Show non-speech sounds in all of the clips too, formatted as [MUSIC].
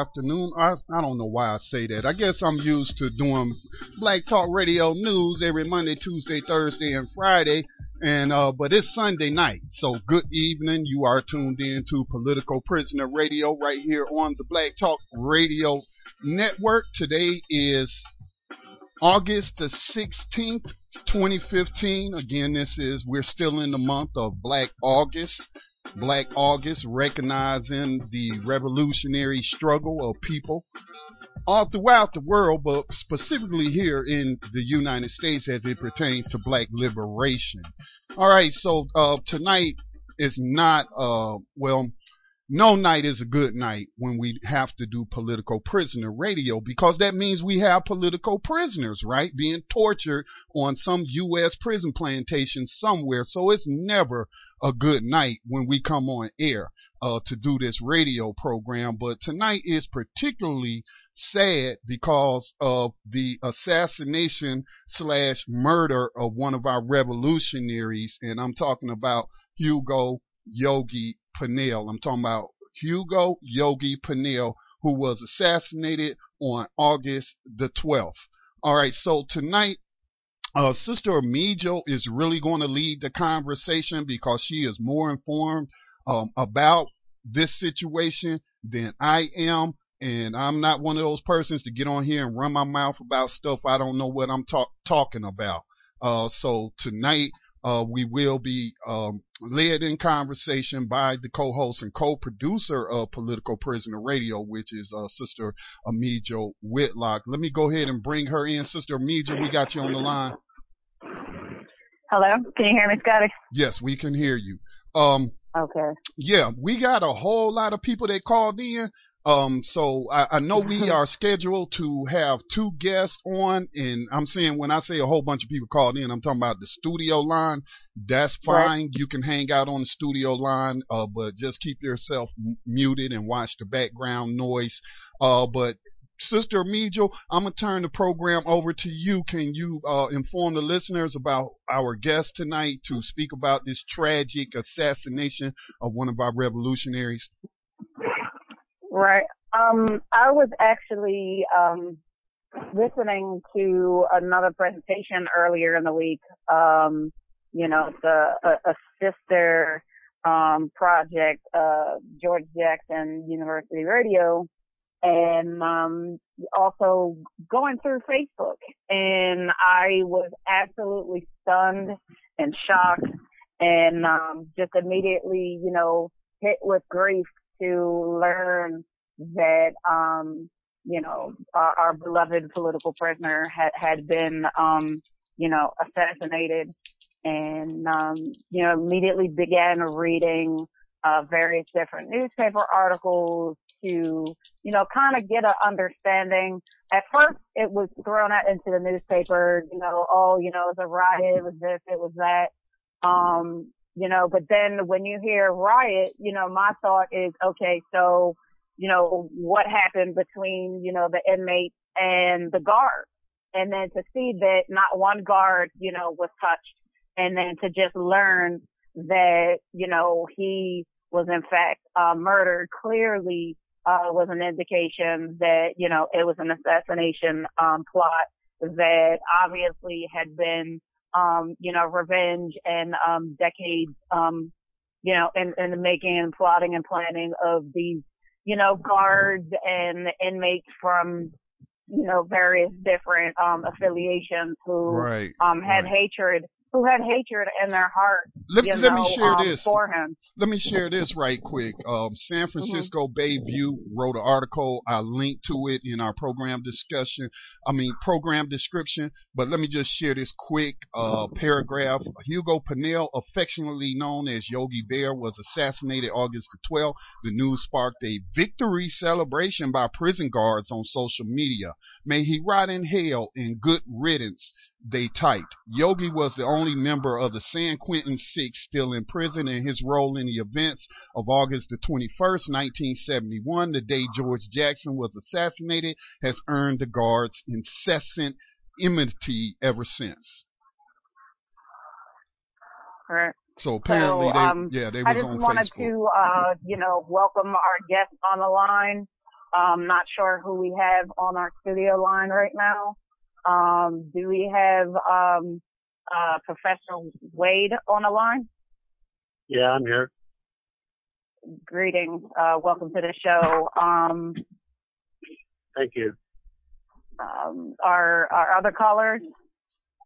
Afternoon. I, I don't know why I say that. I guess I'm used to doing Black Talk Radio news every Monday, Tuesday, Thursday, and Friday. And uh, but it's Sunday night, so good evening. You are tuned in to Political Prisoner Radio right here on the Black Talk Radio Network. Today is August the 16th, 2015. Again, this is we're still in the month of Black August. Black August, recognizing the revolutionary struggle of people all throughout the world, but specifically here in the United States as it pertains to black liberation. All right, so uh, tonight is not, uh, well, no night is a good night when we have to do political prisoner radio because that means we have political prisoners, right? Being tortured on some U.S. prison plantation somewhere. So it's never a good night when we come on air uh, to do this radio program. But tonight is particularly sad because of the assassination slash murder of one of our revolutionaries, and I'm talking about Hugo Yogi Pinell. I'm talking about Hugo Yogi Pinell, who was assassinated on August the 12th. All right, so tonight uh, Sister Amijo is really going to lead the conversation because she is more informed um, about this situation than I am. And I'm not one of those persons to get on here and run my mouth about stuff I don't know what I'm talk- talking about. Uh, so tonight, uh, we will be um, led in conversation by the co-host and co-producer of Political Prisoner Radio, which is uh, Sister Amijo Whitlock. Let me go ahead and bring her in. Sister Amijo, we got you on the line. Hello, can you hear me, Scotty? Yes, we can hear you. Um, okay. Yeah, we got a whole lot of people that called in. Um, so I, I know we [LAUGHS] are scheduled to have two guests on, and I'm saying when I say a whole bunch of people called in, I'm talking about the studio line. That's fine. Right. You can hang out on the studio line, uh, but just keep yourself m- muted and watch the background noise. Uh, but Sister Amijo, I'm going to turn the program over to you. Can you uh, inform the listeners about our guest tonight to speak about this tragic assassination of one of our revolutionaries? Right. Um, I was actually um, listening to another presentation earlier in the week. Um, you know, the a, a sister um, project, uh, George Jackson University Radio, and um, also going through Facebook. And I was absolutely stunned and shocked, and um, just immediately, you know, hit with grief to learn that, um, you know, our, our, beloved political prisoner had, had been, um, you know, assassinated and, um, you know, immediately began reading, uh, various different newspaper articles to, you know, kind of get an understanding. At first, it was thrown out into the newspaper, you know, oh, you know, it was a riot, it was this, it was that. Um, you know, but then when you hear riot, you know, my thought is, okay, so, you know, what happened between, you know, the inmate and the guard? And then to see that not one guard, you know, was touched and then to just learn that, you know, he was in fact, uh, murdered clearly, uh, was an indication that, you know, it was an assassination, um, plot that obviously had been, um, you know, revenge and, um, decades, um, you know, in, in the making and plotting and planning of these, you know, guards and inmates from, you know, various different, um, affiliations who, right, um, had right. hatred who had hatred in their heart. Let, you let know, me share um, this. for him. Let me share this right quick. Um, San Mm-hmm. Francisco Bay View wrote an article. I linked to it in our program discussion. I mean, program description. But let me just share this quick uh, paragraph. Hugo Pinell, affectionately known as Yogi Bear, was assassinated August the 12th. The news sparked a victory celebration by prison guards on social media. May he rot in hell in good riddance, they typed. Yogi was the only member of the San Quentin Six still in prison, and his role in the events of August the 21st, 1971, the day George Jackson was assassinated, has earned the guards incessant enmity ever since. Right. So apparently, So, they, um, yeah, they I was just wanted Facebook. to, uh, you know, welcome our guest on the line. Um, not sure who we have on our studio line right now. Um, do we have, um, uh, Professor Wade on the line? Yeah, I'm here. Greetings. Uh, welcome to the show. Um, Thank you. um, our, our other callers,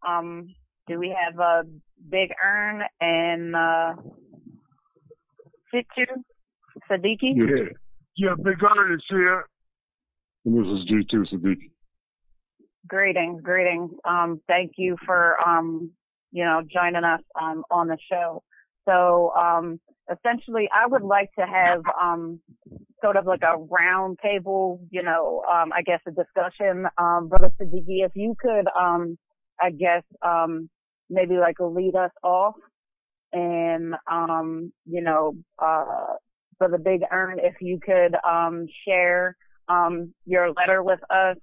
um, do we have, uh, Big Earn and, uh, Situ Siddiqui? Yeah. Yeah, Big Earn is here. And this is G2 Siddiqui. Greetings, greetings. Um, thank you for, um, you know, joining us, um, on the show. So, um, essentially I would like to have, um, sort of like a round table, you know, um, I guess a discussion. Um, Brother Siddiqui, if you could, um, I guess, um, maybe like lead us off and, um, you know, uh, for the big earn, if you could, um, share, um, your letter with us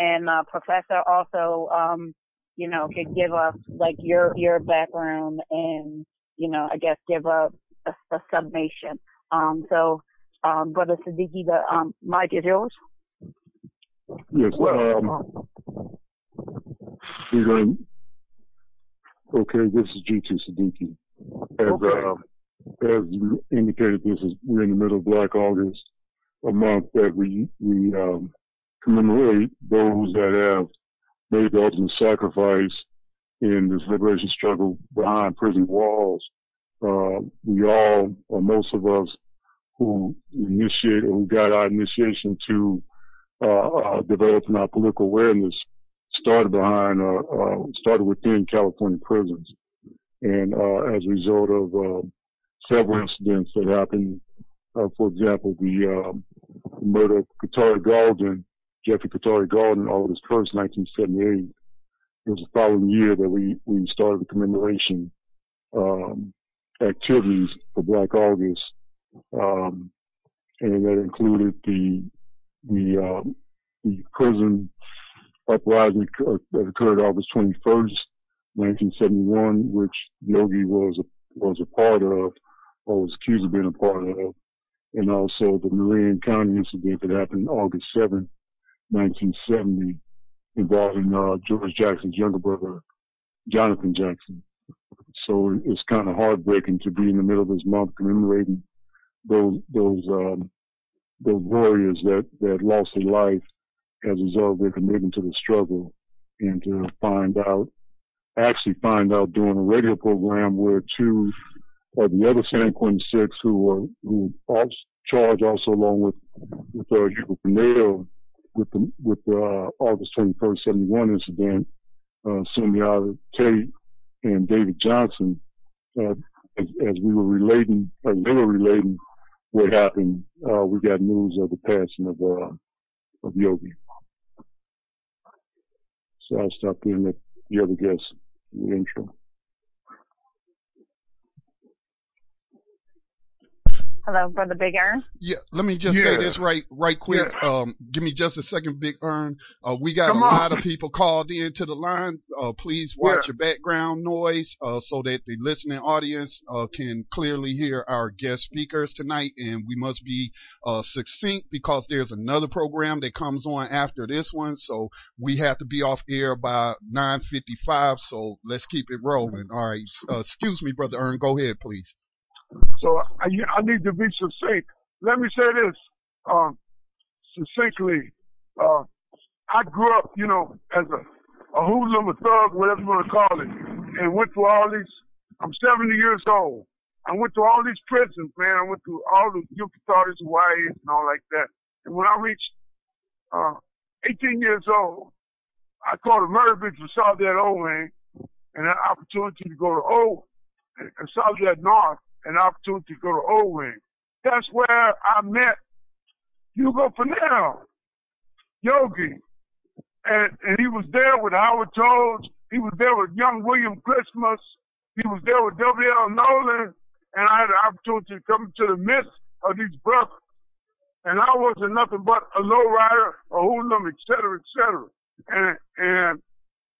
and uh, Professor also, um, you know, could give us like your your background and you know, I guess give a a, a summation. Um, so, um, Brother Siddiqui, the um, mic is yours. Yes, um, we're going okay, this is G2 Siddiqui. As, Okay. As you indicated, this is, we're in the middle of Black August, a month that we, we, um, commemorate those that have made the ultimate sacrifice in this liberation struggle behind prison walls. Uh, we all, or most of us, who initiate or who got our initiation to uh, uh, developing our political awareness started behind, uh, uh, started within California prisons. And uh, as a result of several incidents that happened, uh, for example, the, um, murder of Khatari Gaulden, Jeffrey Khatari Gaulden, August 1st, 1978. It was the following year that we, we started the commemoration um, activities for Black August, um, and that included the the um, the prison uprising that occurred August 21st, 1971, which Yogi was a, was a part of, or was accused of being a part of, and also the Marin County incident that happened August 7th, 1970, involving uh, George Jackson's younger brother, Jonathan Jackson. So it's kind of heartbreaking to be in the middle of this month commemorating those those um, those warriors that that lost their life as a result of their commitment to the struggle, and to find out, actually find out during a radio program where two of the other San Quentin Six who were who also charged also along with with uh, Pinell with the with the uh, August 21st 71 incident, uh, Sundiata Tate and David Johnson, uh, as, as we were relating, as they were relating what happened, uh, we got news of the passing of, uh, of Yogi. So I'll stop there and let the other guests the intro. Hello, Brother Big Earn. Yeah, let me just Yeah. say this right right quick. Yeah. Um, give me just a second, Big Earn. Uh, we got Come a on. lot of people called in to the line. Uh, please watch Yeah. your background noise uh, so that the listening audience uh, can clearly hear our guest speakers tonight. And we must be uh, succinct because there's another program that comes on after this one, so we have to be off air by 9:55. So let's keep it rolling. All right. Uh, excuse me, Brother Earn. Go ahead, please. So I, I need to be succinct. Let me say this um, succinctly. Uh, I grew up, you know, as a, a hoodlum, a thug, whatever you want to call it, and went through all these. I'm 70 years old. I went through all these prisons, man. I went through all the youth authorities, YAs, and all like that. And when I reached uh, 18 years old, I caught a murder and saw that old man, and an opportunity to go to old and saw that north an opportunity to go to O Wing. That's where I met Hugo Pinell, Yogi. And, and he was there with Howard Toles. He was there with young William Christmas. He was there with W.L. Nolan. And I had the opportunity to come to the midst of these brothers. And I wasn't nothing but a lowrider, a hoodlum, et cetera, et cetera. And, and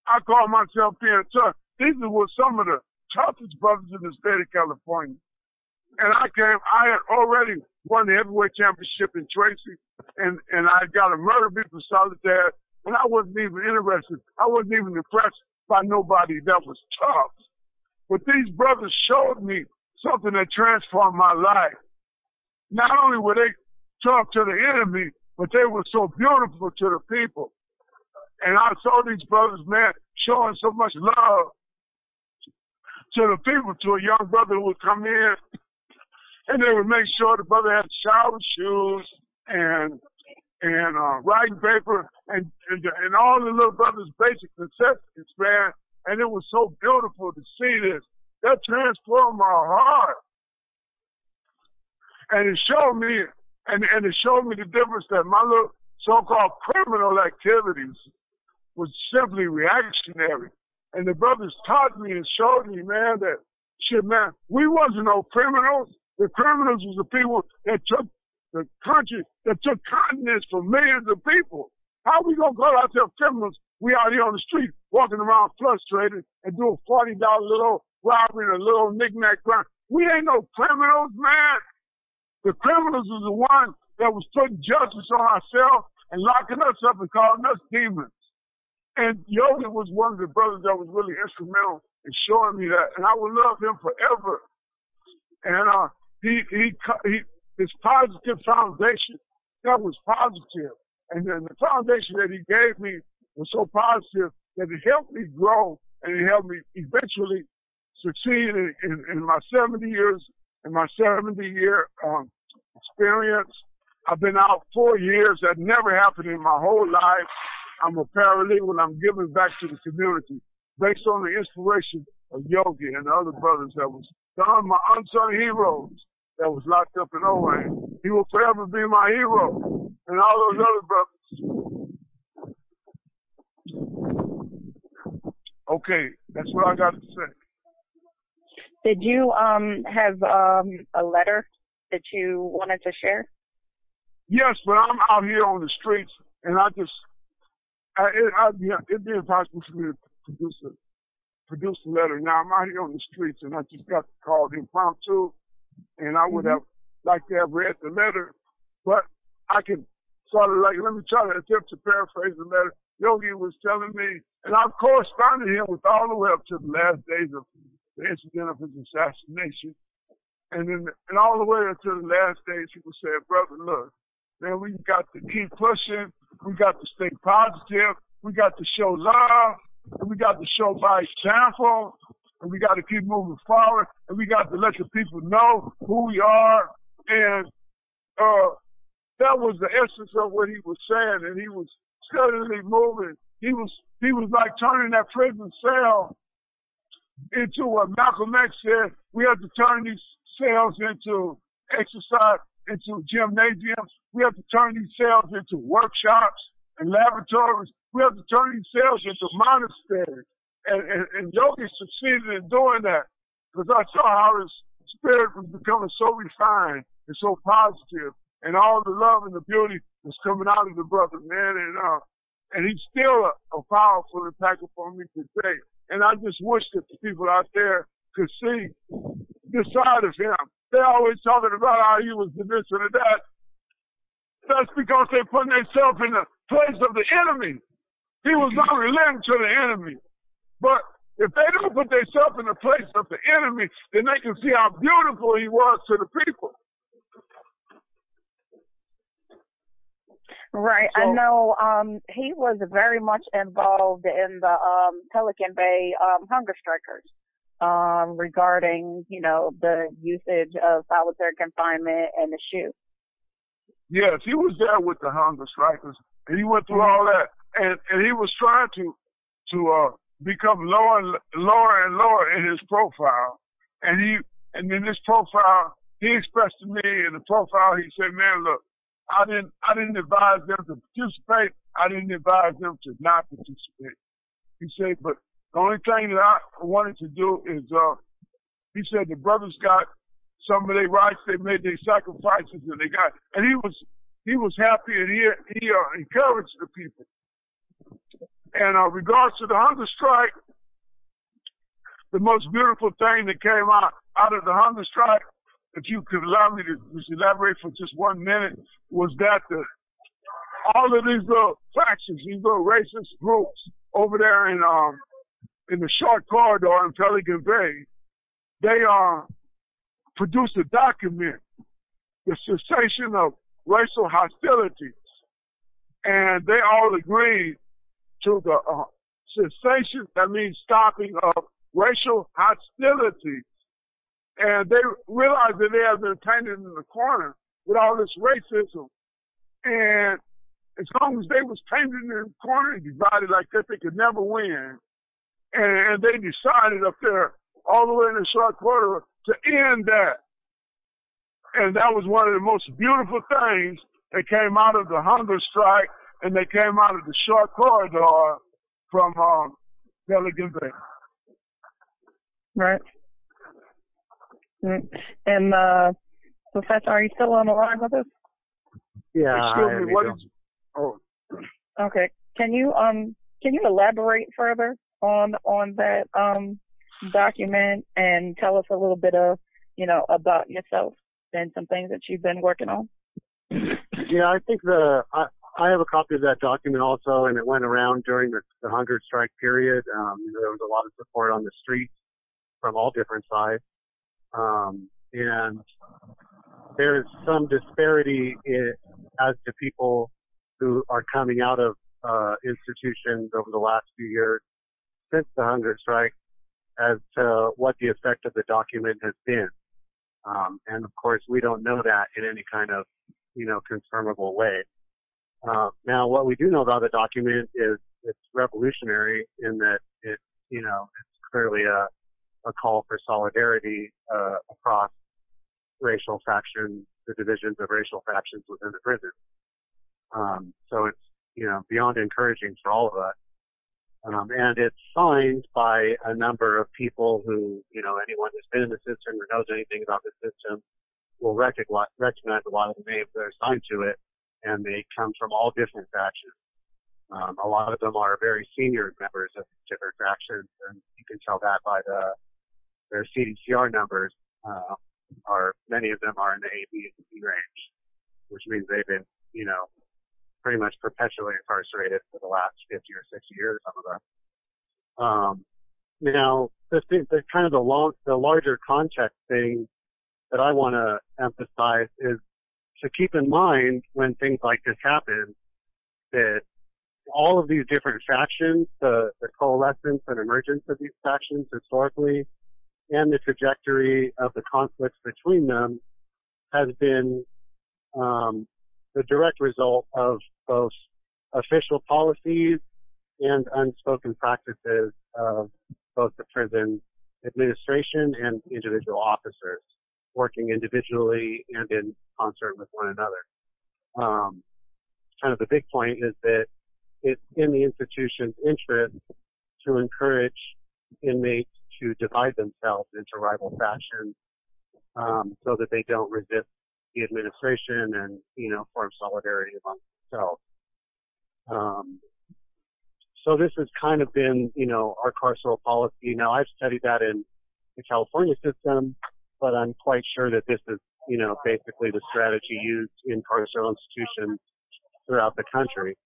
I call myself being tough. These were some of the toughest brothers in the state of California. And I came, I had already won the heavyweight championship in Tracy, and, and I got a murder beat for solitaire, and I wasn't even interested. I wasn't even impressed by nobody that was tough. But these brothers showed me something that transformed my life. Not only were they tough to the enemy, but they were so beautiful to the people. And I saw these brothers, man, showing so much love to the people, to a young brother who would come in and they would make sure the brother had shower shoes and and uh, writing paper and, and and all the little brothers' basic necessities, man. And it was so beautiful to see this. That transformed my heart, and it showed me and and it showed me the difference that my little so-called criminal activities was simply reactionary. And the brothers taught me and showed me, man, that shit, man, we wasn't no criminals. The criminals was the people that took the country, that took continents from millions of people. How we gonna call ourselves criminals? We out here on the street walking around frustrated and doing forty dollar little robbery and a little knickknack crime. We ain't no criminals, man. The criminals was the one that was putting justice on ourselves and locking us up and calling us demons. And Yogi was one of the brothers that was really instrumental in showing me that, and I will love him forever. And uh, he, he, he, his positive foundation, that was positive. And then the foundation that he gave me was so positive that it helped me grow and it helped me eventually succeed in, in, in my 70 years, in my 70 year um, experience. I've been out four years. That never happened in my whole life. I'm a paralegal I'm giving back to the community based on the inspiration of Yogi and the other brothers that was some my unsung heroes that was locked up in O Wing. He will forever be my hero and all those other brothers. Okay, that's what I got to say. Did you um have um a letter that you wanted to share? Yes, but I'm out here on the streets and I just, I, it, I, yeah, it'd be impossible for me to produce a, produce a letter. Now I'm out here on the streets and I just got called impromptu and I would mm-hmm. have liked to have read the letter, but I can sort of like, let me try to attempt to paraphrase the letter. Yogi was telling me, and I've corresponded him with all the way up to the last days of the incident of his assassination. And then, and all the way until the last days, he was saying, brother, look, man, we got to keep pushing. We got to stay positive. We got to show love. And we got to show by example. And we got to keep moving forward. And we got to let the people know who we are. And, uh, that was the essence of what he was saying. And he was steadily moving. He was, he was like turning that prison cell into what Malcolm X said. We have to turn these cells into exercise, into gymnasiums. We have to turn these cells into workshops and laboratories. We have to turn these cells into monasteries. And, and, and Yogi succeeded in doing that because I saw how his spirit was becoming so refined and so positive, and all the love and the beauty was coming out of the brother, man, and uh, and he's still a, a powerful impact upon me today. And I just wish that the people out there could see this side of him. They're always talking about how he was the this and the that. That's because they're putting themselves in the place of the enemy. He was not relenting to the enemy. But if they don't put themselves in the place of the enemy, then they can see how beautiful he was to the people. Right. So, I know um he was very much involved in the um Pelican Bay um hunger strikers um regarding, you know, the usage of solitary confinement and the SHU. Yes, he was there with the hunger strikers and he went through mm-hmm. all that and and he was trying to to uh become lower and lower and lower in his profile. And he and in this profile he expressed to me in the profile he said, Man, look, I didn't I didn't advise them to participate. I didn't advise them to not participate. He said, but the only thing that I wanted to do is uh he said the brothers got some of their rights, they made their sacrifices and they got and he was he was happy and he he uh, encouraged the people. And uh regards to the hunger strike, the most beautiful thing that came out out of the hunger strike if you could allow me to just elaborate for just one minute, was that the all of these little factions, these little racist groups over there in um in the short corridor in Pelican Bay, they uh produced a document, the cessation of racial hostilities, and they all agreed to the uh, cessation. That means stopping of racial hostilities and they realized that they had been painted in the corner with all this racism. And as long as they was painted in the corner and divided like that, they could never win. And, and they decided up there, all the way in the short corridor, to end that. And that was one of the most beautiful things that came out of the hunger strike and they came out of the short corridor from um, Pelican Bay. Right. And uh, Professor, are you still on the line with us? Yeah. Excuse me. What is, oh. Okay. Can you um can you elaborate further on on that um document and tell us a little bit of you know about yourself and some things that you've been working on? Yeah, I think the I, I have a copy of that document also, and it went around during the, the hunger strike period. Um, there was a lot of support on the streets from all different sides. Um, and there's some disparity in, as to people who are coming out of uh, institutions over the last few years since the hunger strike as to what the effect of the document has been. Um, and of course, we don't know that in any kind of, you know, confirmable way. Uh, now, what we do know about the document is it's revolutionary in that it, you know, it's clearly a a call for solidarity uh, across racial factions, the divisions of racial factions within the prison. Um, so it's you know beyond encouraging for all of us, um, and it's signed by a number of people who you know anyone who's been in the system or knows anything about the system will recognize, recognize a lot of the names that are signed to it, and they come from all different factions. Um, a lot of them are very senior members of different factions, and you can tell that by the their CDCR numbers uh, are many of them are in the A, B, and C range, which means they've been, you know, pretty much perpetually incarcerated for the last 50 or 60 years, some of them. Um, now, the, the kind of the long, the larger context thing that I want to emphasize is to keep in mind when things like this happen that all of these different factions, the, the coalescence and emergence of these factions historically and the trajectory of the conflicts between them has been um, the direct result of both official policies and unspoken practices of both the prison administration and individual officers working individually and in concert with one another. Um, kind of the big point is that it's in the institution's interest to encourage inmates to divide themselves into rival factions um, so that they don't resist the administration and, you know, form solidarity among themselves. Um, so this has kind of been, you know, our carceral policy. Now I've studied that in the California system, but I'm quite sure that this is, you know, basically the strategy used in carceral institutions throughout the country.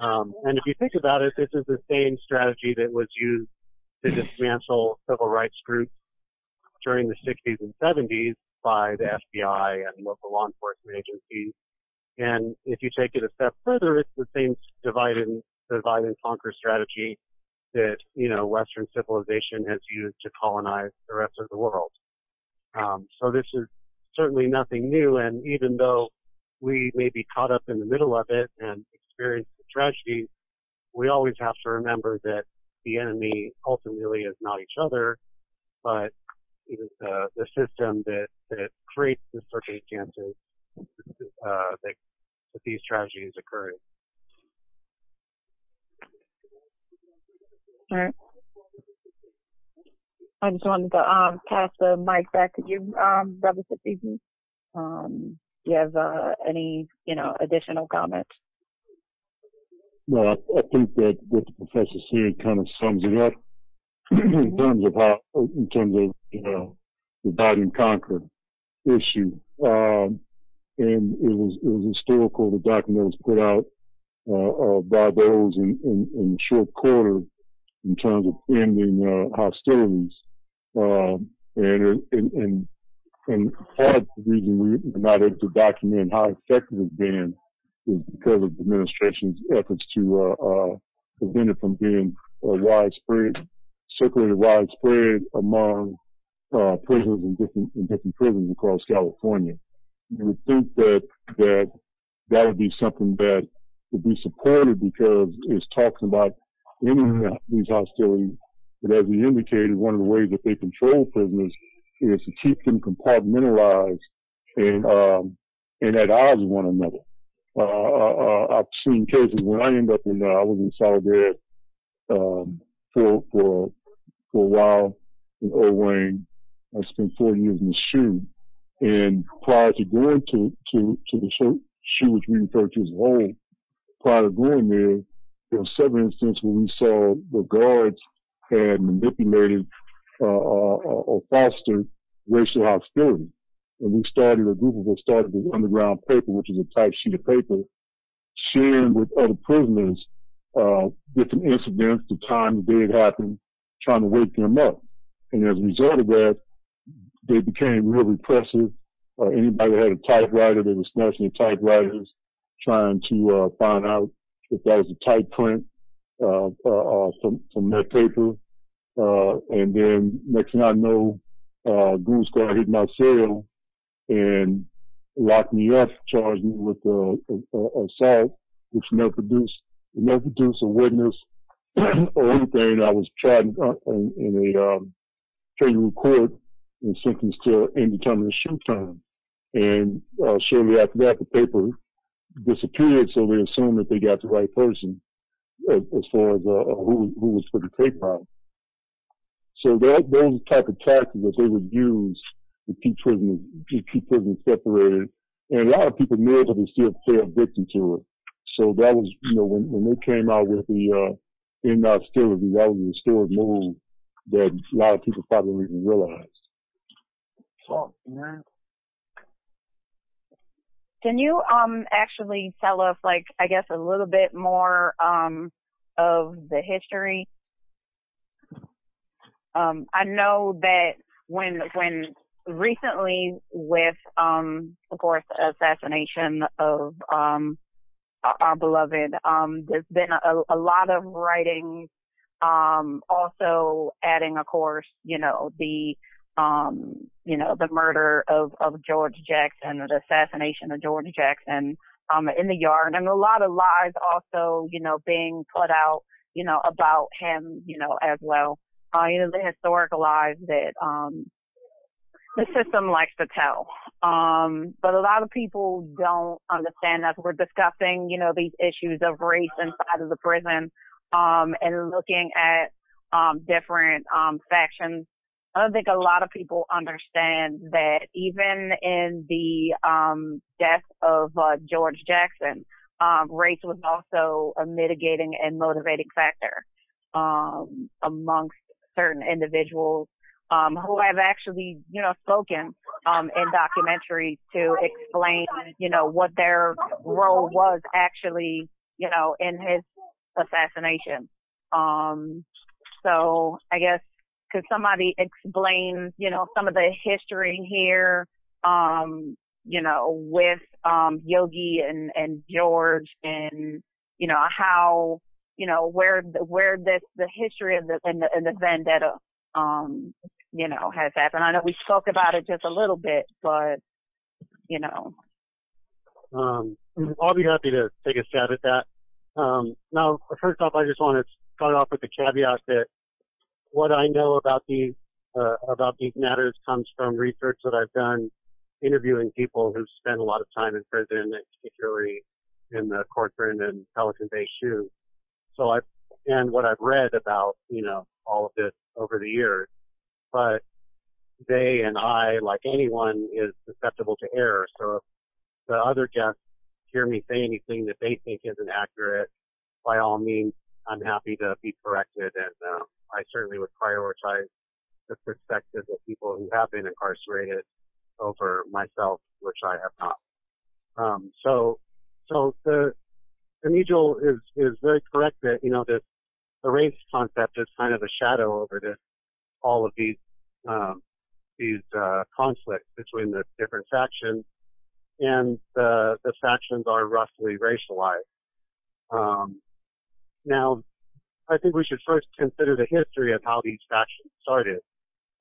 Um, and if you think about it, this is the same strategy that was used to dismantle civil rights groups during the 60s and 70s by the FBI and local law enforcement agencies. And if you take it a step further, it's the same divide and divide and conquer strategy that you know Western civilization has used to colonize the rest of the world. Um, so this is certainly nothing new. And even though we may be caught up in the middle of it and experience the tragedy, we always have to remember that the enemy ultimately is not each other, but it is uh, the system that, that creates the circumstances uh, that, that these tragedies occur. All right. I just wanted to um, pass the mic back to you, um, Brother Stephen. Um, do you have uh, any, you know, additional comments? No, I, I think that what the professor said kind of sums it up [CLEARS THROAT] in terms of how, in terms of, you know, the divide and conquer issue. Um, and it was, it was historical. The document was put out, uh, uh, by those in, in, in short corridor in terms of ending, uh, hostilities. Um, and, and, and, and part of the reason we're not able to document how effective it's been is because of the administration's efforts to uh, uh, prevent it from being uh, widespread, circulated widespread among uh, prisoners in different in different prisons across California. You would think that that that would be something that would be supported because it's talking about ending these hostilities. But as we indicated, one of the ways that they control prisoners is to keep them compartmentalized and um, and at odds with one another. Uh, uh, uh, I've seen cases when I end up in, uh, I was in Soledad, um, for, for, for a while in Old. I spent four years in the SHU. And prior to going to, to, to the SHU, which we refer to as whole, prior to going there, there were several instances where we saw the guards had manipulated, uh, uh, or fostered racial hostility and we started, a group of us started this underground paper, which is a type sheet of paper, sharing with other prisoners, uh, different incidents, the time the day it happened, trying to wake them up. And as a result of that, they became real repressive. Uh, anybody that had a typewriter, they were snatching the typewriters, trying to, uh, find out if that was a type print, uh, uh, uh from, from that paper. Uh, and then next thing I know, uh, Goon Squad hit my cell and locked me up, charged me with uh, uh, assault, which never produced never produced a witness [CLEARS THROAT] or anything. I was tried uh, in, in a um, federal court and sentenced to indeterminate SHU time. And uh, shortly after that, the paper disappeared, so they assumed that they got the right person as, far as uh, who who was putting the out. So that, those type of tactics that they would use to keep prisoners, to keep prisoners separated. And a lot of people they still fell victim to it. So that was, you know, when, when they came out with the, uh, in hostility, that was a historic move that a lot of people probably didn't even realize. So, Can you, um, actually tell us, like, I guess a little bit more, um, of the history? Um, I know that when, when recently with, um, of course, the assassination of, our beloved, um, there's been a, lot of writings, um, also adding, of course, you know, the, um, you know, the murder of, of George Jackson, the assassination of George Jackson, um, in the yard and a lot of lies also, you know, being put out, you know, about him, you know, as well. Uh, you know, the historical lies that, um, the system likes to tell. Um, but a lot of people don't understand that we're discussing, you know, these issues of race inside of the prison, um, and looking at, um, different, um, factions, I don't think a lot of people understand that even in the um, death of uh, George Jackson, um, race was also a mitigating and motivating factor um, amongst certain individuals um, who have actually, you know, spoken um, in documentaries to explain, you know, what their role was actually, you know, in his assassination. Um, so I guess could somebody explain, you know, some of the history here, um, you know, with um, Yogi and and George, and you know how, you know, where where this the history of the and the, and the vendetta, um, you know, has happened. I know we spoke about it just a little bit, but you know. Um, I'll be happy to take a stab at that. Um, now, first off, I just want to start off with the caveat that what I know about these uh, about these matters comes from research that I've done interviewing people who've spent a lot of time in prison, particularly in the Corcoran and Pelican Bay SHU. So I and what I've read about you know all of this over the years, but they and I, like anyone, is susceptible to error. So if the other guests hear me say anything that they think isn't accurate, by all means, I'm happy to be corrected and uh, I certainly would prioritize the perspective of people who have been incarcerated over myself, which I have not. Um, so, so the, the Nigel is, is very correct that, you know, this, the race concept is kind of a shadow over this, all of these, um, these, uh, conflicts between the different factions and the, the factions are roughly racialized. Um, now, I think we should first consider the history of how these factions started.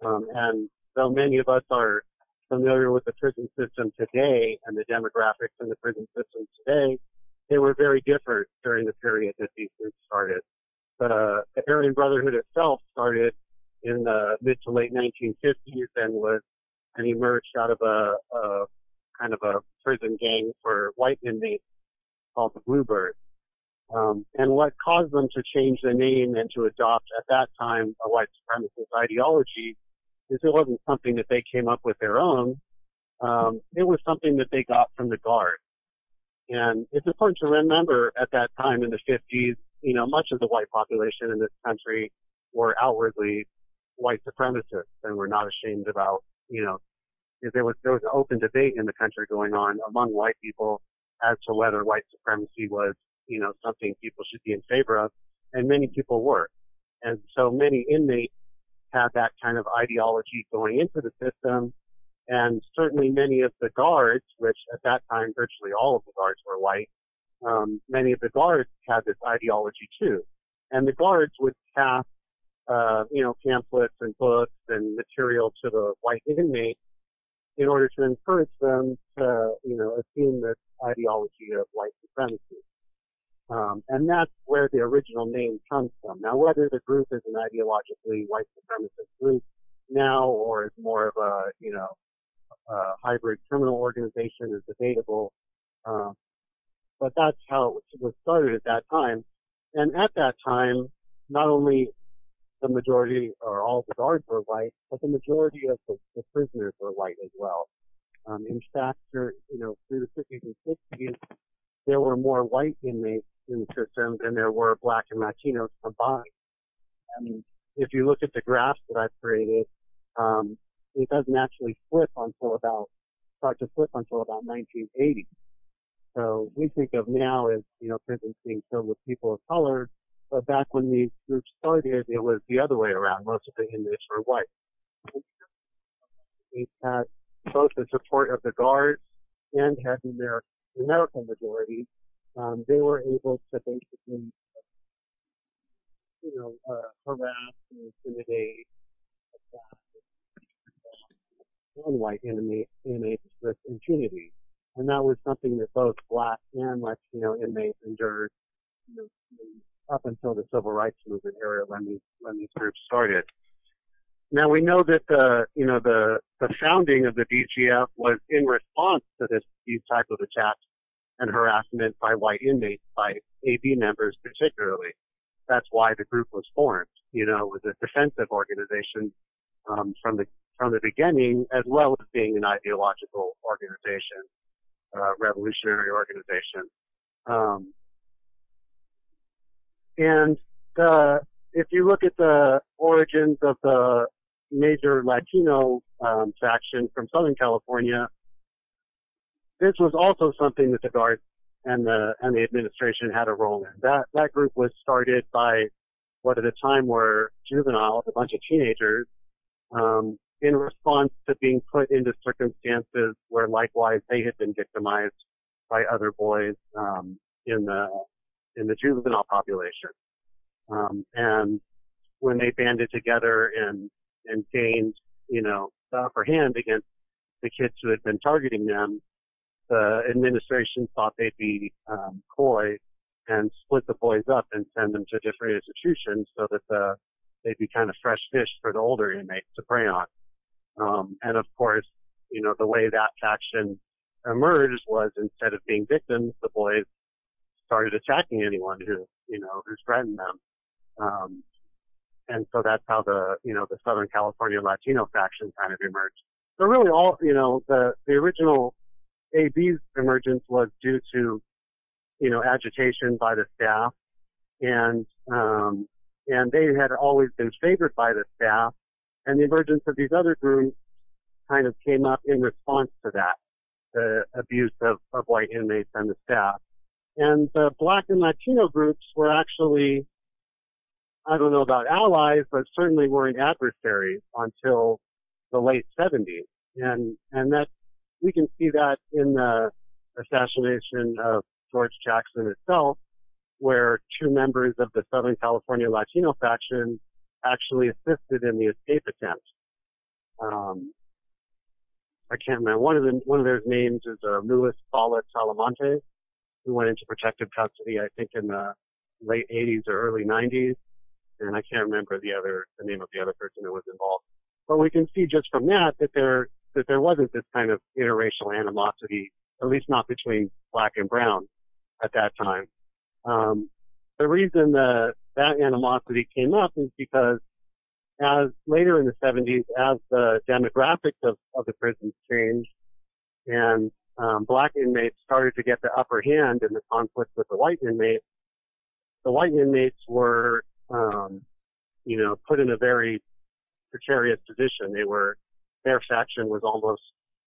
Um, and though many of us are familiar with the prison system today and the demographics in the prison system today, they were very different during the period that these groups started. The, the Aryan Brotherhood itself started in the mid to late 1950s and was and emerged out of a, a kind of a prison gang for white inmates called the Bluebirds. Um, and what caused them to change the name and to adopt at that time a white supremacist ideology is it wasn't something that they came up with their own. Um, it was something that they got from the guard. And it's important to remember at that time in the 50s, you know, much of the white population in this country were outwardly white supremacists and were not ashamed about, you know, there was there was an open debate in the country going on among white people as to whether white supremacy was you know, something people should be in favor of, and many people were. And so many inmates had that kind of ideology going into the system, and certainly many of the guards, which at that time virtually all of the guards were white, um, many of the guards had this ideology too. And the guards would pass, uh, you know, pamphlets and books and material to the white inmates in order to encourage them to, you know, assume this ideology of white supremacy. Um, and that's where the original name comes from. Now, whether the group is an ideologically white supremacist group now or is more of a, you know, a hybrid criminal organization is debatable. Um, but that's how it was started at that time. And at that time, not only the majority or all the guards were white, but the majority of the, the prisoners were white as well. Um, in fact, you know, through the 50s and 60s, there were more white inmates in the system than there were black and Latinos combined. Mean, if you look at the graphs that I've created, um, it doesn't actually flip until about, start to flip until about 1980. So we think of now as, you know, prisons being filled with people of color, but back when these groups started, it was the other way around. Most of the inmates were white. It had both the support of the guards and had the numerical majority um, they were able to basically, you know, uh, harass and intimidate non-white inmates, inmates with impunity. And that was something that both black and Latino inmates endured you know, up until the civil rights movement era when these when these groups started. Now we know that the you know the the founding of the BGF was in response to this these type of attacks and harassment by white inmates, by AB members particularly. That's why the group was formed. You know, it was a defensive organization um, from the from the beginning, as well as being an ideological organization, uh, revolutionary organization. Um, and the, if you look at the origins of the major Latino um, faction from Southern California, this was also something that the Guard and the and the administration had a role in. That that group was started by what at the time were juveniles, a bunch of teenagers, um, in response to being put into circumstances where likewise they had been victimized by other boys um, in the in the juvenile population. Um, and when they banded together and and gained, you know, the upper hand against the kids who had been targeting them, the administration thought they'd be um, coy and split the boys up and send them to different institutions so that the they'd be kind of fresh fish for the older inmates to prey on. Um, and of course, you know, the way that faction emerged was instead of being victims, the boys started attacking anyone who, you know, who threatened them. Um, and so that's how the, you know, the Southern California Latino faction kind of emerged. So really all, you know, the, the original AB's emergence was due to, you know, agitation by the staff and, um, and they had always been favored by the staff and the emergence of these other groups kind of came up in response to that, the abuse of, of white inmates and the staff. And the black and Latino groups were actually, I don't know about allies, but certainly weren't adversaries until the late 70s. And, and that, we can see that in the assassination of George Jackson itself, where two members of the Southern California Latino faction actually assisted in the escape attempt. Um, I can't remember. One of them, one of their names is uh, Luis Paula Talamonte, who went into protective custody, I think, in the late 80s or early 90s. And I can't remember the other, the name of the other person that was involved. But we can see just from that that there, that there wasn't this kind of interracial animosity, at least not between black and brown at that time. Um, the reason the that animosity came up is because as later in the 70s, as the demographics of, of the prisons changed and um, black inmates started to get the upper hand in the conflict with the white inmates, the white inmates were, um, you know, put in a very precarious position. They were, their faction was almost,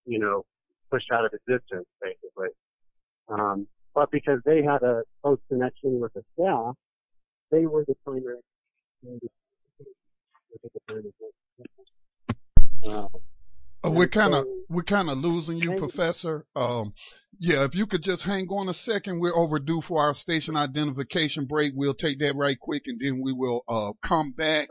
you know, pushed out of existence, basically. Um, but because they had a close connection with the staff, they were the primary. Uh, we're kind of we're kind of losing you, Professor. Um, yeah, if you could just hang on a second, we're overdue for our station identification break. We'll take that right quick, and then we will uh, come back.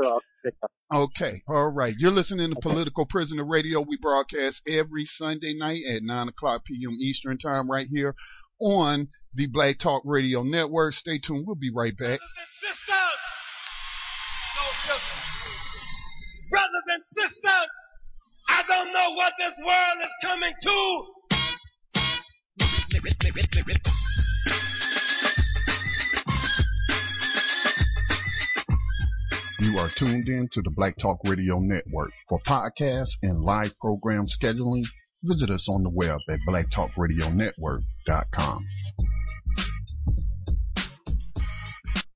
Okay, all right. You're listening to Political Prisoner Radio. We broadcast every Sunday night at nine o'clock p.m. Eastern Time, right here on the Black Talk Radio Network. Stay tuned. We'll be right back. Brothers and sisters, I don't know what this world is coming to. You are tuned in to the Black Talk Radio Network. For podcasts and live program scheduling, visit us on the web at blacktalkradionetwork.com.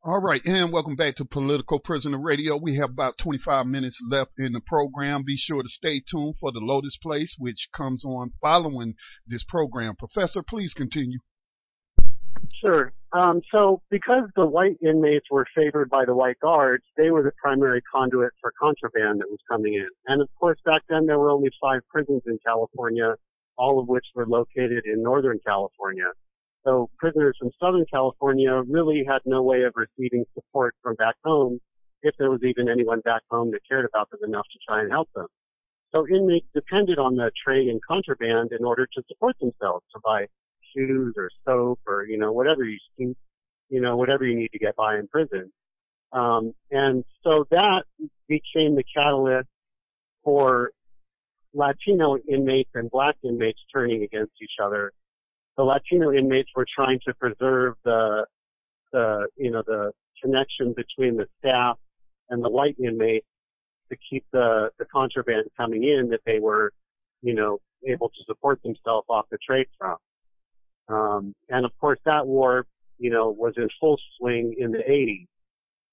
All right, and welcome back to Political Prisoner Radio. We have about 25 minutes left in the program. Be sure to stay tuned for the Lotus Place, which comes on following this program. Professor, please continue. Sure. Um, so because the white inmates were favored by the white guards, they were the primary conduit for contraband that was coming in. And of course, back then there were only five prisons in California, all of which were located in Northern California. So prisoners from Southern California really had no way of receiving support from back home if there was even anyone back home that cared about them enough to try and help them. So inmates depended on the trade in contraband in order to support themselves, to buy shoes or soap or, you know, whatever you, you know, whatever you need to get by in prison. Um, and so that became the catalyst for Latino inmates and black inmates turning against each other the Latino inmates were trying to preserve the, the, you know, the connection between the staff and the white inmates to keep the, the contraband coming in that they were, you know, able to support themselves off the trade from. Um, and of course that war, you know, was in full swing in the 80s.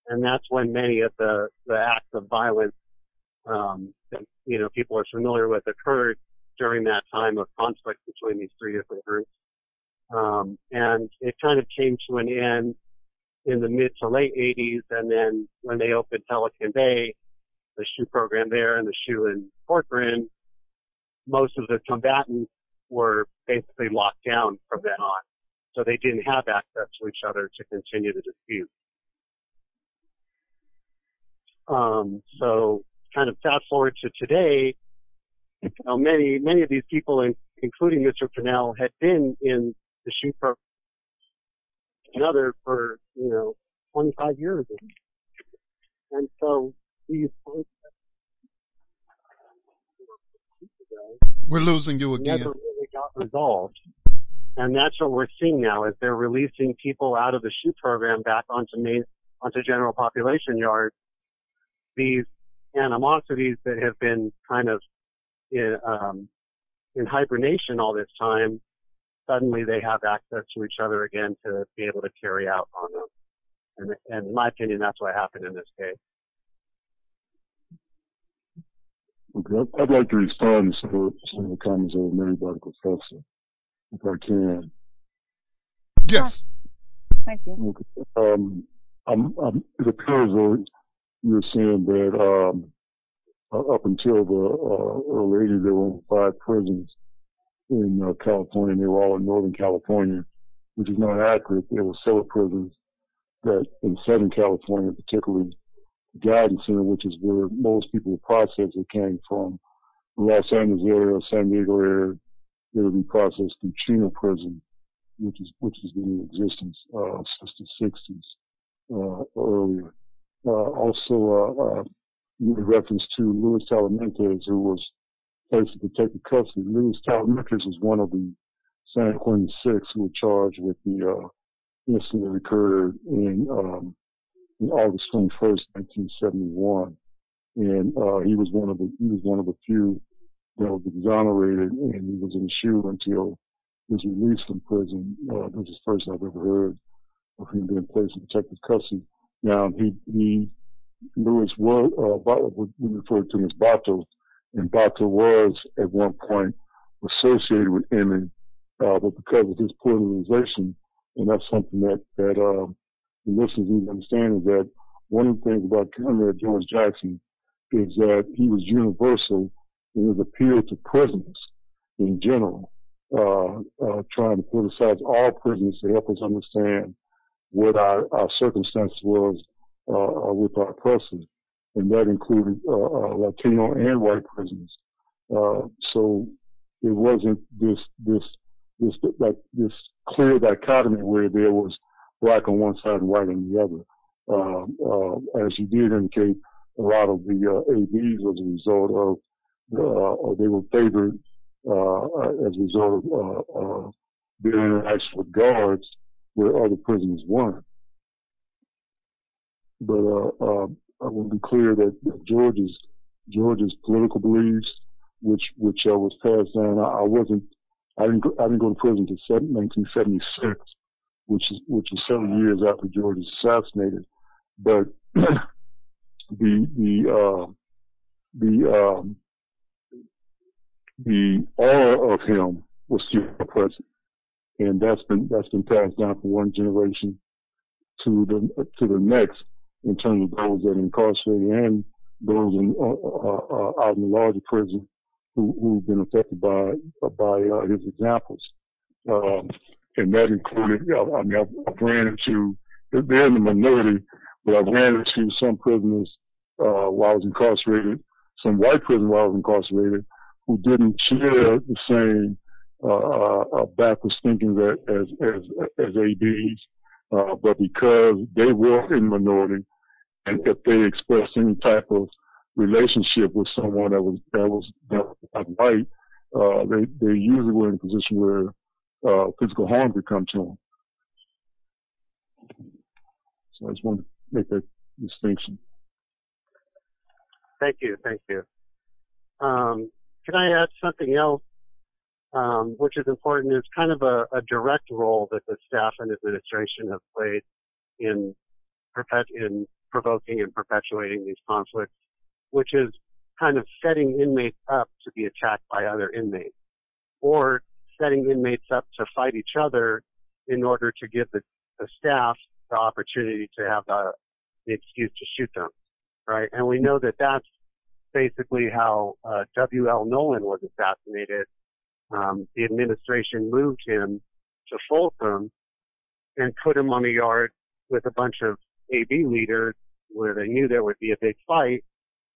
And that's when many of the, the acts of violence, um, that, you know, people are familiar with occurred during that time of conflict between these three different groups. Um, and it kind of came to an end in the mid to late 80s. And then when they opened Pelican Bay, the SHU program there and the SHU in Corcoran, most of the combatants were basically locked down from then on. So they didn't have access to each other to continue the dispute. Um, so kind of fast forward to today, you know, many, many of these people, in, including Mr. Pinell, had been in the SHU program another for, you know, 25 years. And so these We're losing you again. Never got resolved. And that's what we're seeing now is they're releasing people out of the SHU program back onto main, onto general population yards. These animosities that have been kind of in, um, in hibernation all this time, suddenly they have access to each other again to be able to carry out on them. And, and in my opinion, that's what happened in this case. Okay, I'd like to respond to some of, some of the comments that were made by the professor, if I can. Yes. Thank you. Okay. Um, I'm, I'm, it appears that you're saying that um, up until the uh, early 80s, there were five prisons in uh, California, and they were all in Northern California, which is not accurate. There were several prisons that in Southern California, particularly guidance center, which is where most people process it came from. The Los Angeles area, San Diego area, it would be processed through Chino Prison, which is which has been in existence uh, since the 60s uh, earlier. Uh, also, uh, uh, in reference to Luis Talamantes, who was placed in protective custody. Luis Talamantes was one of the San Quentin Six who were charged with the uh, incident that occurred in um, August 21st, 1971. And, uh, he was one of the, he was one of the few that was exonerated and he was in SHU until his release from prison. Uh, this is the first I've ever heard of him being placed in protective custody. Now, he, he, Luis was, uh, we refer to him as Bato, and Bato was at one point associated with Emmett, uh, but because of his polarization, and that's something that, that, um, the listeners need to understand is that one of the things about Comrade George Jackson is that he was universal in his appeal to prisoners in general, uh, uh, trying to politicize all prisoners to help us understand what our, our circumstances was uh, uh with our oppressors, and that included uh, uh, Latino and white prisoners. so it wasn't this this this like this clear dichotomy where there was black on one side and white on the other. Uh, uh, as you did indicate, a lot of the uh, ABs was a result of, or they were favored as a result of their interaction with guards where other prisoners weren't. But I want to be clear that George's George's political beliefs, which which uh, was passed down. I, I wasn't. I didn't. Go, I didn't go to prison until 1976 which is which is several years after George was assassinated. But [CLEARS THROAT] the the uh, the um, the aura of him was still present, and that's been that's been passed down from one generation to the to the next in terms of those that are incarcerated and those in, uh, uh, uh out in the larger prison who, who've been affected by by uh, his examples. Um, and that included, I mean, I've, ran into, they're in the minority, but I've ran into some prisoners uh, while I was incarcerated, some white prisoners while I was incarcerated, who didn't share the same uh, uh, backwards thinking that as as as ABs, uh, but because they were in minority, and if they expressed any type of relationship with someone that was that was was white, uh, they they usually were in a position where uh, physical harm could come to them. So I just want to make that distinction. Thank you, thank you. Um, can I add something else, um, which is important? Is kind of a, a, direct role that the staff and administration have played in, perpet- in provoking and perpetuating these conflicts, which is kind of setting inmates up to be attacked by other inmates, or setting inmates up to fight each other in order to give the, the staff the opportunity to have the, the excuse to shoot them, right? And we know that that's basically how uh, W.L. Nolan was assassinated. Um, the administration moved him to Folsom and put him on the yard with a bunch of AB leaders where they knew there would be a big fight.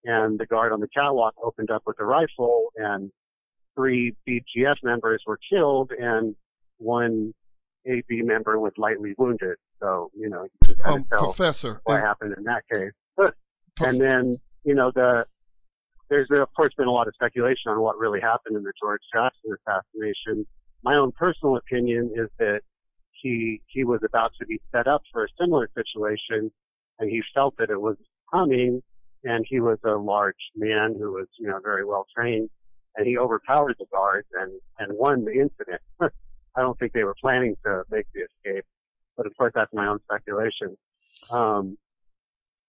And the guard on the catwalk opened up with a rifle and three BGF members were killed and one AB member was lightly wounded. So, you know, you can kind um, of tell Professor, what happened in that case. [LAUGHS] and then, you know, the, there's of course been a lot of speculation on what really happened in the George Jackson assassination. My own personal opinion is that he, he was about to be set up for a similar situation and he felt that it was coming and he was a large man who was, you know, very well trained and he overpowered the guards and, and won the incident. [LAUGHS] I don't think they were planning to make the escape, but of course that's my own speculation. Um,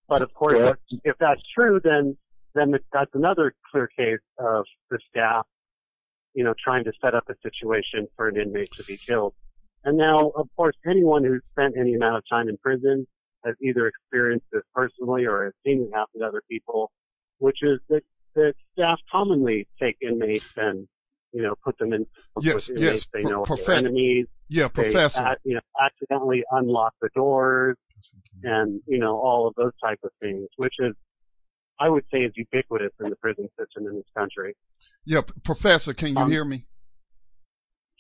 but of course, yeah. if, if that's true, then then that's another clear case of the staff, you know, trying to set up a situation for an inmate to be killed. And now, of course, anyone who's spent any amount of time in prison has either experienced this personally or has seen it happen to other people, which is that, that staff commonly take inmates and, you know, put them in yes, with inmates yes, they know prof- are enemies. Yeah, they, professor. you know, accidentally unlock the doors and, you know, all of those type of things, which is I would say is ubiquitous in the prison system in this country. Yeah, Professor, can you um, hear me?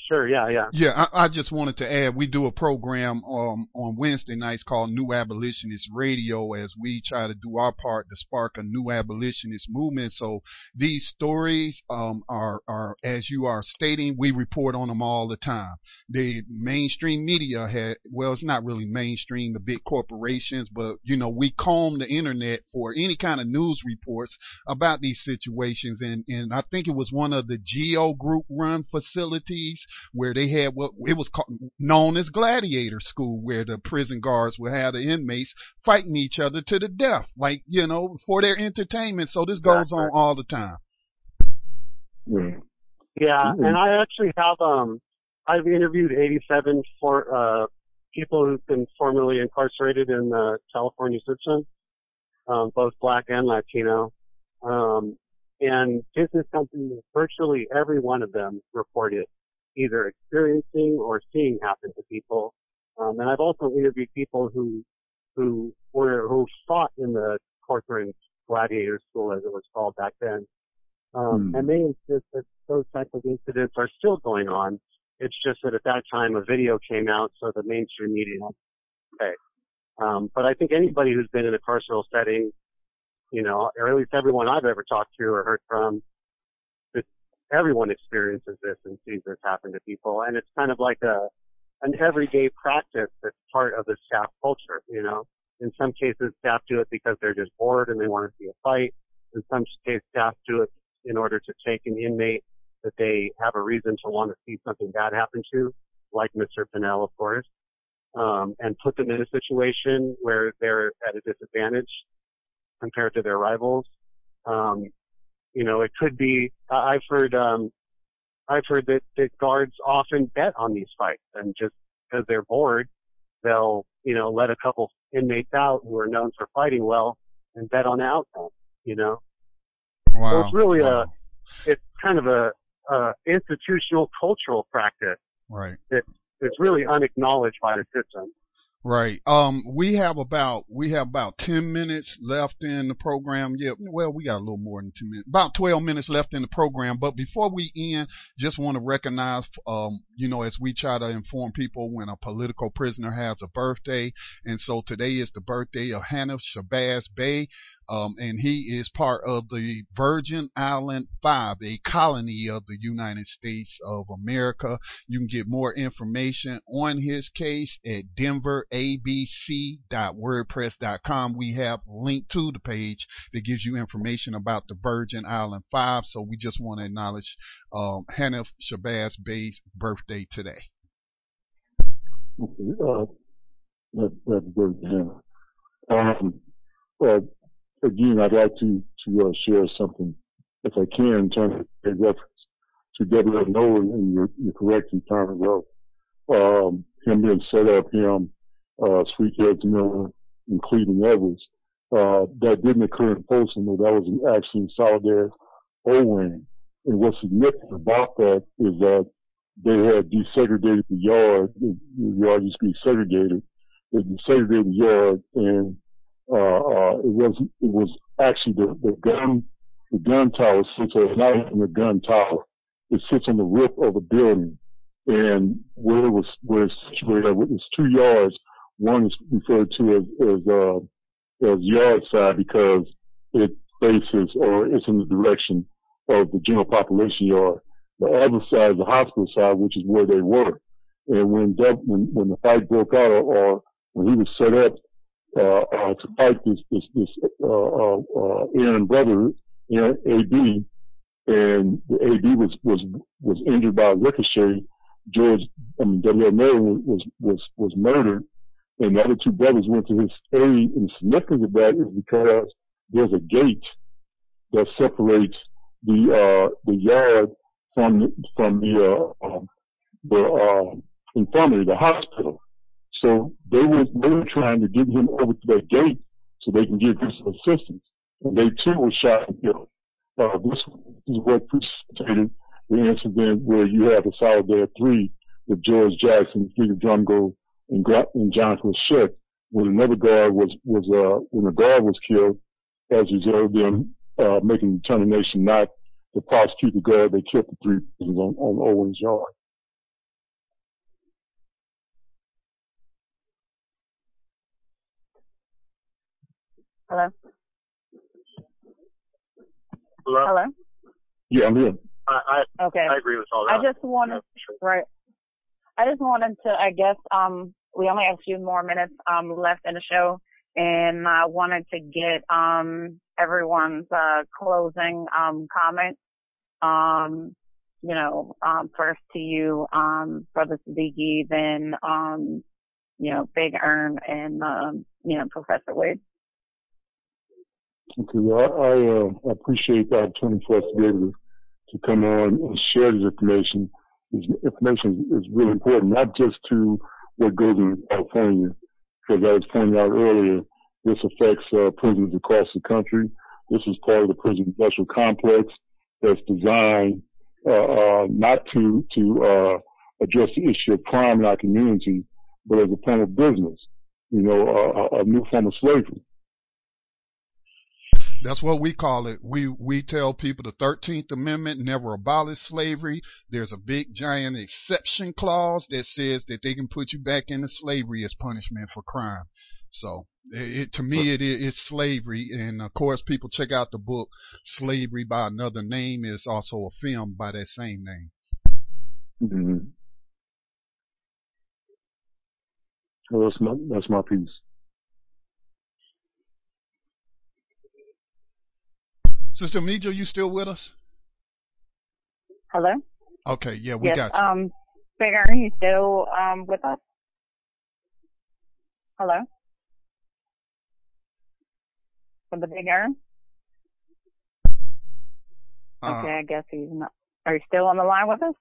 Sure, yeah, yeah. Yeah, I, I, just wanted to add, we do a program um, on Wednesday nights called New Abolitionist Radio as we try to do our part to spark a new abolitionist movement. So these stories um, are, are, as you are stating, we report on them all the time. The mainstream media had, well, it's not really mainstream, the big corporations, but, you know, we comb the internet for any kind of news reports about these situations. And, and I think it was one of the Geo Group run facilities where they had what it was called, known as gladiator school, where the prison guards would have the inmates fighting each other to the death, like you know, for their entertainment. So this goes on all the time. Yeah, yeah and I actually have um, I've interviewed 87 for uh people who've been formerly incarcerated in the California system, um, both black and Latino. Um, and this is something that virtually every one of them reported either experiencing or seeing happen to people. Um, and I've also interviewed people who who were who fought in the Corcoran Gladiator School, as it was called back then. Um, mm. And they insist that those types of incidents are still going on. It's just that at that time a video came out, so the mainstream media okay. Um, but I think anybody who's been in a carceral setting, you know, or at least everyone I've ever talked to or heard from, everyone experiences this and sees this happen to people. And it's kind of like a, an everyday practice that's part of the staff culture, you know. In some cases, staff do it because they're just bored and they want to see a fight. In some cases, staff do it in order to take an inmate that they have a reason to want to see something bad happen to, like Mr. Pinell, of course, um, and put them in a situation where they're at a disadvantage compared to their rivals. Um, you know, it could be, I've heard, um, I've heard that, that guards often bet on these fights and just because they're bored, they'll, you know, let a couple inmates out who are known for fighting well and bet on the outcome, you know? Wow. So it's really wow. a, it's kind of a, a institutional cultural practice. Right. That it's really unacknowledged by the system. Right. Um, we have about we have about ten minutes left in the program. Yeah. Well, we got a little more than two minutes. About twelve minutes left in the program. But before we end, just want to recognize, um, you know, as we try to inform people when a political prisoner has a birthday, and so today is the birthday of Hannah Shabazz Bey. Um, and he is part of the Virgin Island Five, a colony of the United States of America. You can get more information on his case at denverabc.wordpress.com. We have linked to the page that gives you information about the Virgin Island Five. So we just want to acknowledge um, Hanif Shabazz Bey's birthday today. Uh, that, that's good, Hannah. Um, uh, again, I'd like to, to uh, share something, if I can, in terms of a reference to WNO, and you're, you're correct terms of um, him being set up, him, uh, Sweetheads Miller, and Cleveland Edwards. Uh, that didn't occur in Folsom, that was actually in Solidarity Owen. And what's significant about that is that they had desegregated the yard. The yard used to be segregated. They desegregated the yard, and uh, uh, it was it was actually the, the gun the gun tower sits on not in the gun tower. It sits on the roof of the building, and where it was where it's situated, it's two yards. One is referred to as as uh, as yard side because it faces or it's in the direction of the general population yard. The other side is the hospital side, which is where they were. And when when when the fight broke out, or, or when he was set up to fight this this this uh, uh, uh Aryan brother, Aryan AB, and the AB was was was injured by ricochet. George, I mean W. Mary was was was murdered, and the other two brothers went to his aid. And the significance of that is because there's a gate that separates the uh, the yard from from the uh, um, the uh, infirmary, the hospital. So they were they were trying to get him over to that gate so they can give him some assistance, and they too were shot and killed. Uh, this is what precipitated the incident where you have the Soledad Three with George Jackson, Fleeta Drumgo, and, and Jonathan Shett, when another guard was was uh, when a guard was killed as a result of them uh, making the determination not to prosecute the guard they killed the three on, on Owens Yard. Hello? Hello? Hello? Yeah, I'm here. I, I, okay. I agree with all that. I just wanted, sure. right. I just wanted to, I guess, um, we only have a few more minutes, um, left in the show and I wanted to get, um, everyone's, uh, closing, um, comments um, you know, um, first to you, um, Brother Siddiqui, then, um, you know, Big Ern and, um, you know, Professor Wade. Okay, well, I, uh, appreciate the opportunity for us to be able to, to come on and share this information. This information is really important, not just to what goes on in California, because I was pointing out earlier, this affects uh, prisons across the country. This is part of the prison industrial complex that's designed uh, uh, not to to uh, address the issue of crime in our community, but as a form of business, you know, a new form of slavery. That's what we call it. We we tell people the 13th Amendment never abolished slavery. There's a big giant exception clause that says that they can put you back into slavery as punishment for crime. So it, to me, it is it's slavery, and of course, people check out the book "Slavery by Another Name" is also a film by that same name. Mm-hmm. Well, that's my that's my piece. Sister Meja, you still with us? Hello. Okay, yeah, we yes, got you. Um, Big you still um with us? Hello for the Big? Uh, okay, I guess he's not. Are you still on the line with us?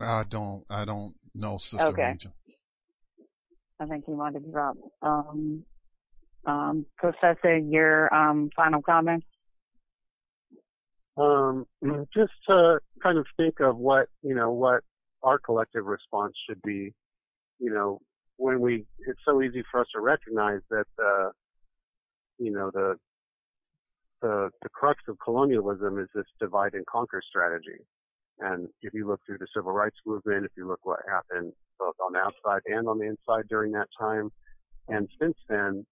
I don't. I don't know, Sister okay. I think he might have dropped. Um, um, Professor, your um, final comments? Um, just to kind of think of what you know, what our collective response should be. You know, when we, it's so easy for us to recognize that uh, you know, the, the, the crux of colonialism is this divide and conquer strategy. And if you look through the civil rights movement, if you look what happened both on the outside and on the inside during that time, and since then,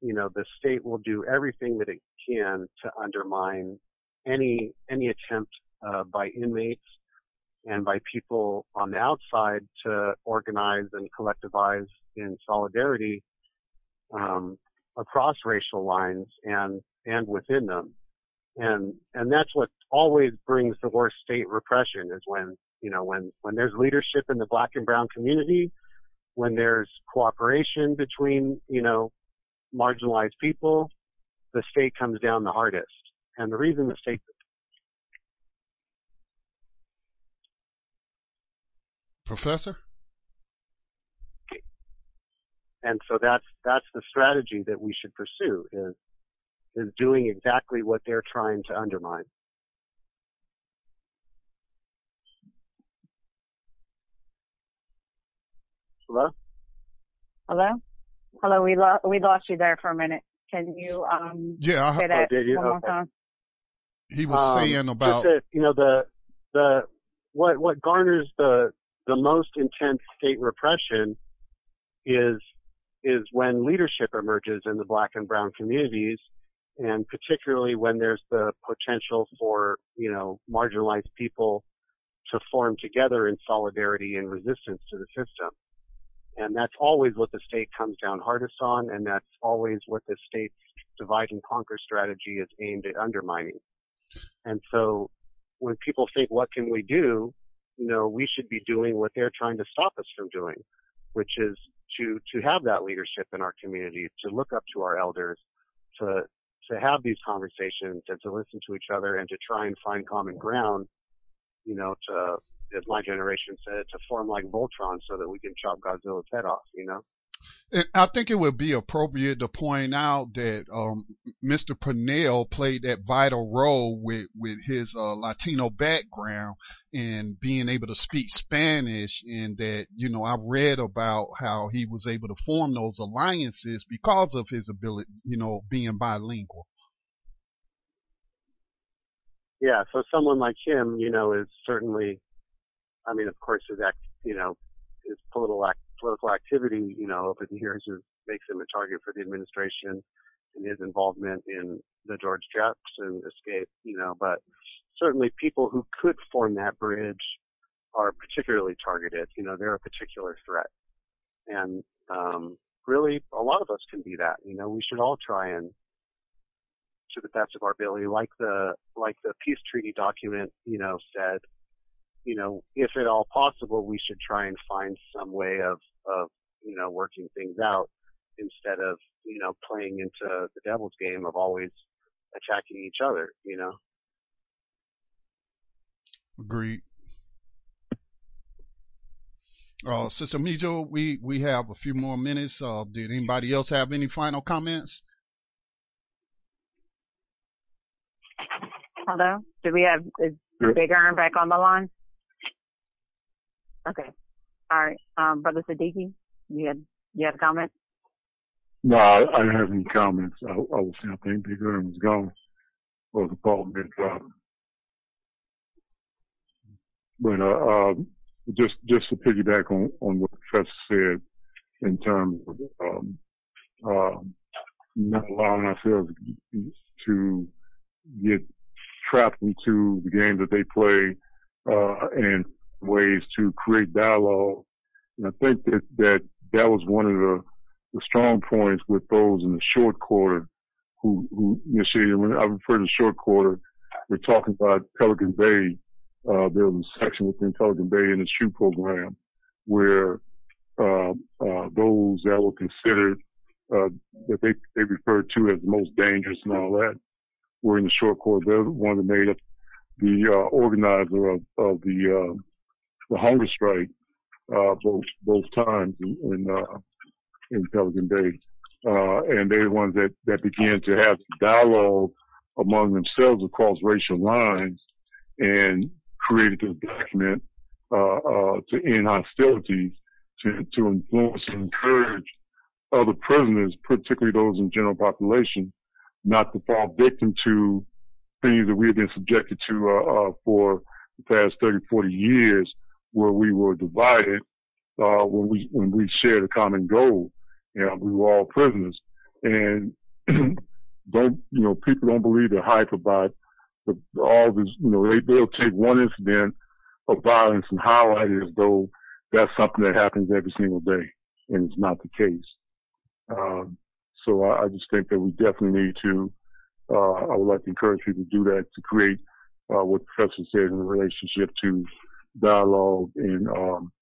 you know, the state will do everything that it can to undermine any any attempt uh, by inmates and by people on the outside to organize and collectivize in solidarity um, across racial lines and and within them. And and that's what always brings the worst state repression is when you know when when there's leadership in the black and brown community, when there's cooperation between you know marginalized people, the state comes down the hardest. And the reason the state Professor? And so that's that's the strategy that we should pursue is is doing exactly what they're trying to undermine. Hello? Hello? Hello, we lost we lost you there for a minute. Can you um yeah, I, say that oh, one more time? He was um, saying about that, you know the the what what garners the the most intense state repression is is when leadership emerges in the black and brown communities and particularly when there's the potential for you know marginalized people to form together in solidarity and resistance to the system and that's always what the state comes down hardest on, and that's always what the state's divide and conquer strategy is aimed at undermining. And so when people think, what can we do? You know, we should be doing what they're trying to stop us from doing, which is to, to have that leadership in our community, to look up to our elders, to, to have these conversations and to listen to each other and to try and find common ground, you know, to, as my generation said, to form like Voltron so that we can chop Godzilla's head off, you know? I think it would be appropriate to point out that um, Mr. Pinell played that vital role with with his uh, Latino background and being able to speak Spanish, and that you know I read about how he was able to form those alliances because of his ability, you know, being bilingual. Yeah, so someone like him, you know, is certainly I mean, of course, his act, you know, his political act, political activity, you know, over the years makes him a target for the administration and his involvement in the George Jackson escape, you know, but certainly people who could form that bridge are particularly targeted. You know, they're a particular threat. And, um, really a lot of us can be that. You know, we should all try and to the best of our ability, like the, like the peace treaty document, you know, said, you know, if at all possible, we should try and find some way of, of, you know, working things out instead of, you know, playing into the devil's game of always attacking each other, you know. Agreed. Uh, Sister Mijo, we, we have a few more minutes. Uh, did anybody else have any final comments? Hello? Do we have, is Big Iron back on the line? Okay. All right. Um, Brother Siddiqui, you had, you had a comment? No, I, I have any comments. I, I was saying I think Big Earn was gone. Or the ball been dropped. But, uh, uh, just, just to piggyback on, on what the professor said in terms of, um, uh, not allowing ourselves to get trapped into the game that they play, uh, and ways to create dialogue. And I think that, that that was one of the, the strong points with those in the short corridor who, who initiated, when I refer to short corridor, we're talking about Pelican Bay. Uh, there was a section within Pelican Bay in the SHU program where, uh, uh, those that were considered, uh, that they, they referred to as the most dangerous and all that were in the short corridor. They're the one that made up the, uh, organizer of, of the, uh, the hunger strike uh, both both times in in, uh, in Pelican Bay, uh, and they're the ones that that began to have dialogue among themselves across racial lines and created this document uh, uh, to end hostilities, to to influence and encourage other prisoners, particularly those in general population, not to fall victim to things that we have been subjected to uh, for the past 30, 40 years where we were divided uh, when we when we shared a common goal. You know, we were all prisoners, and [CLEARS THROAT] don't you know people don't believe the hype about the, all this. You know, they they'll take one incident of violence and highlight it as though that's something that happens every single day, and it's not the case. Um, so I, I, just think that we definitely need to. Uh, I would like to encourage people to do that to create uh, what the professor said in relationship to dialogue and um,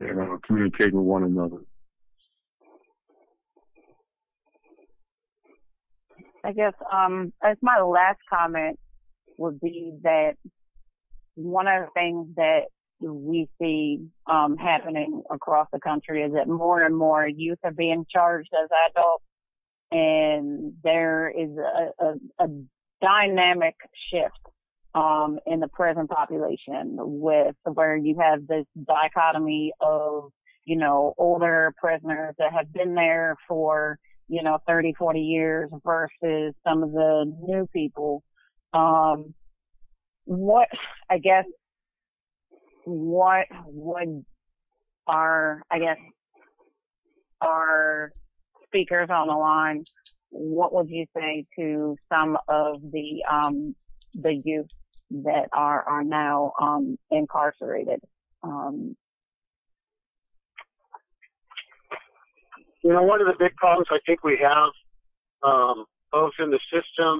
and uh, communicating with one another. I guess um, as my last comment would be that one of the things that we see um, happening across the country is that more and more youth are being charged as adults, and there is a, a, a dynamic shift um, in the prison population with where you have this dichotomy of you know older prisoners that have been there for you know 30 40 years versus some of the new people. Um what i guess what would our, I guess, our speakers on the line, what would you say to some of the, um, the youth that are, are now, um, incarcerated? Um, you know, one of the big problems I think we have, um, both in the system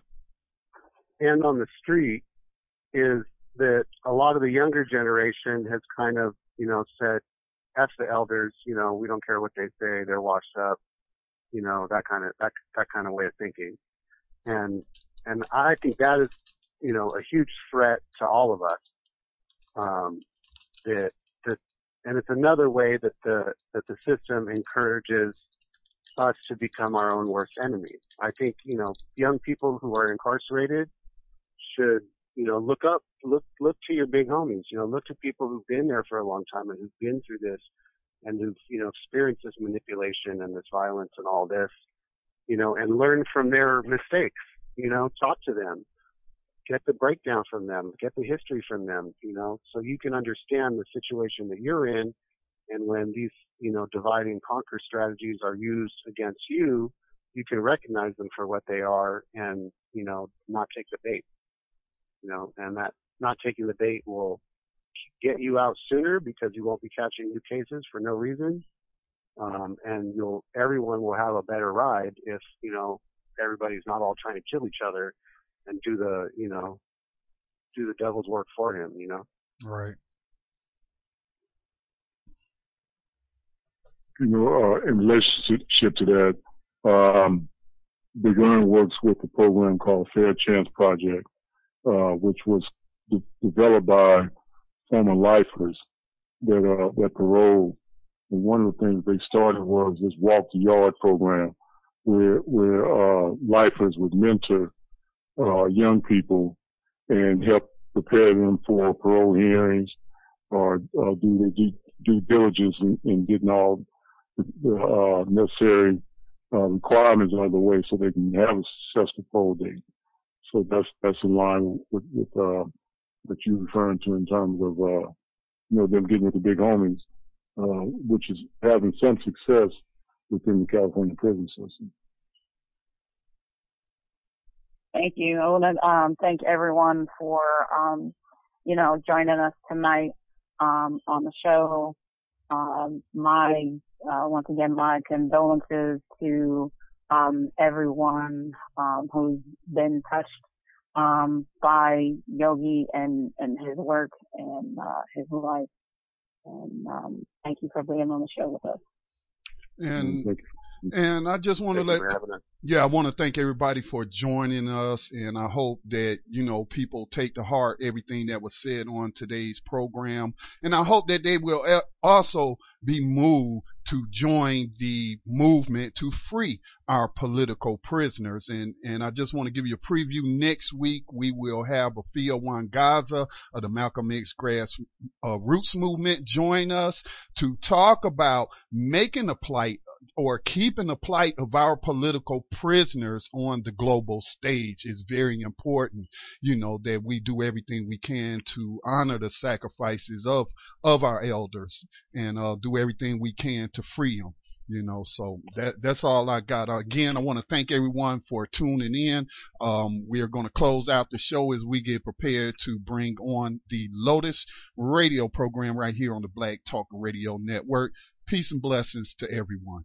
and on the street is that a lot of the younger generation has kind of, you know, said, F the elders, you know, we don't care what they say, they're washed up, you know, that kind of, that, that kind of way of thinking. And, and I think that is, you know, a huge threat to all of us. Um, that, that, and it's another way that the, that the system encourages us to become our own worst enemies. I think, you know, young people who are incarcerated should you know, look up, look, look to your big homies, you know, look to people who've been there for a long time and who've been through this and who've, you know, experienced this manipulation and this violence and all this, you know, and learn from their mistakes, you know, talk to them, get the breakdown from them, get the history from them, you know, so you can understand the situation that you're in. And when these, you know, divide and conquer strategies are used against you, you can recognize them for what they are and, you know, not take the bait you know, and that not taking the bait will get you out sooner because you won't be catching new cases for no reason. Um, and you'll, everyone will have a better ride if, you know, everybody's not all trying to kill each other and do the, you know, do the devil's work for him, you know? Right. You know, uh, in relationship to that, um, Big Earn works with a program called Fair Chance Project, uh, which was de- developed by former lifers that uh, that parole. And one of the things they started was this walk the yard program, where where uh, lifers would mentor uh, young people and help prepare them for parole hearings or uh, do their due, due diligence in, in, getting all the uh, necessary uh, requirements out of the way so they can have a successful parole date. So that's that's in line with with uh, what you're referring to in terms of uh, you know them getting with the big homies, uh, which is having some success within the California prison system. Thank you. I want to um, thank everyone for um, you know joining us tonight um, on the show. Um, my uh, once again my condolences to um, everyone um, who's been touched um, by Yogi and, and his work and uh, his life. And um, thank you for being on the show with us. And and I just want to let yeah, I want to thank everybody for joining us, and I hope that you know people take to heart everything that was said on today's program, and I hope that they will also be moved to join the movement to free our political prisoners. And, and I just want to give you a preview. Next week, we will have Efia Nwangaza of the Malcolm X Grass uh, Roots Movement join us to talk about making the plight or keeping the plight of our political prisoners on the global stage is very important. You know, that we do everything we can to honor the sacrifices of, of our elders and uh, do everything we can to free them. You know, so that that's all I got. Again, I want to thank everyone for tuning in. Um, we are going to close out the show as we get prepared to bring on the Lotus radio program right here on the Black Talk Radio Network. Peace and blessings to everyone.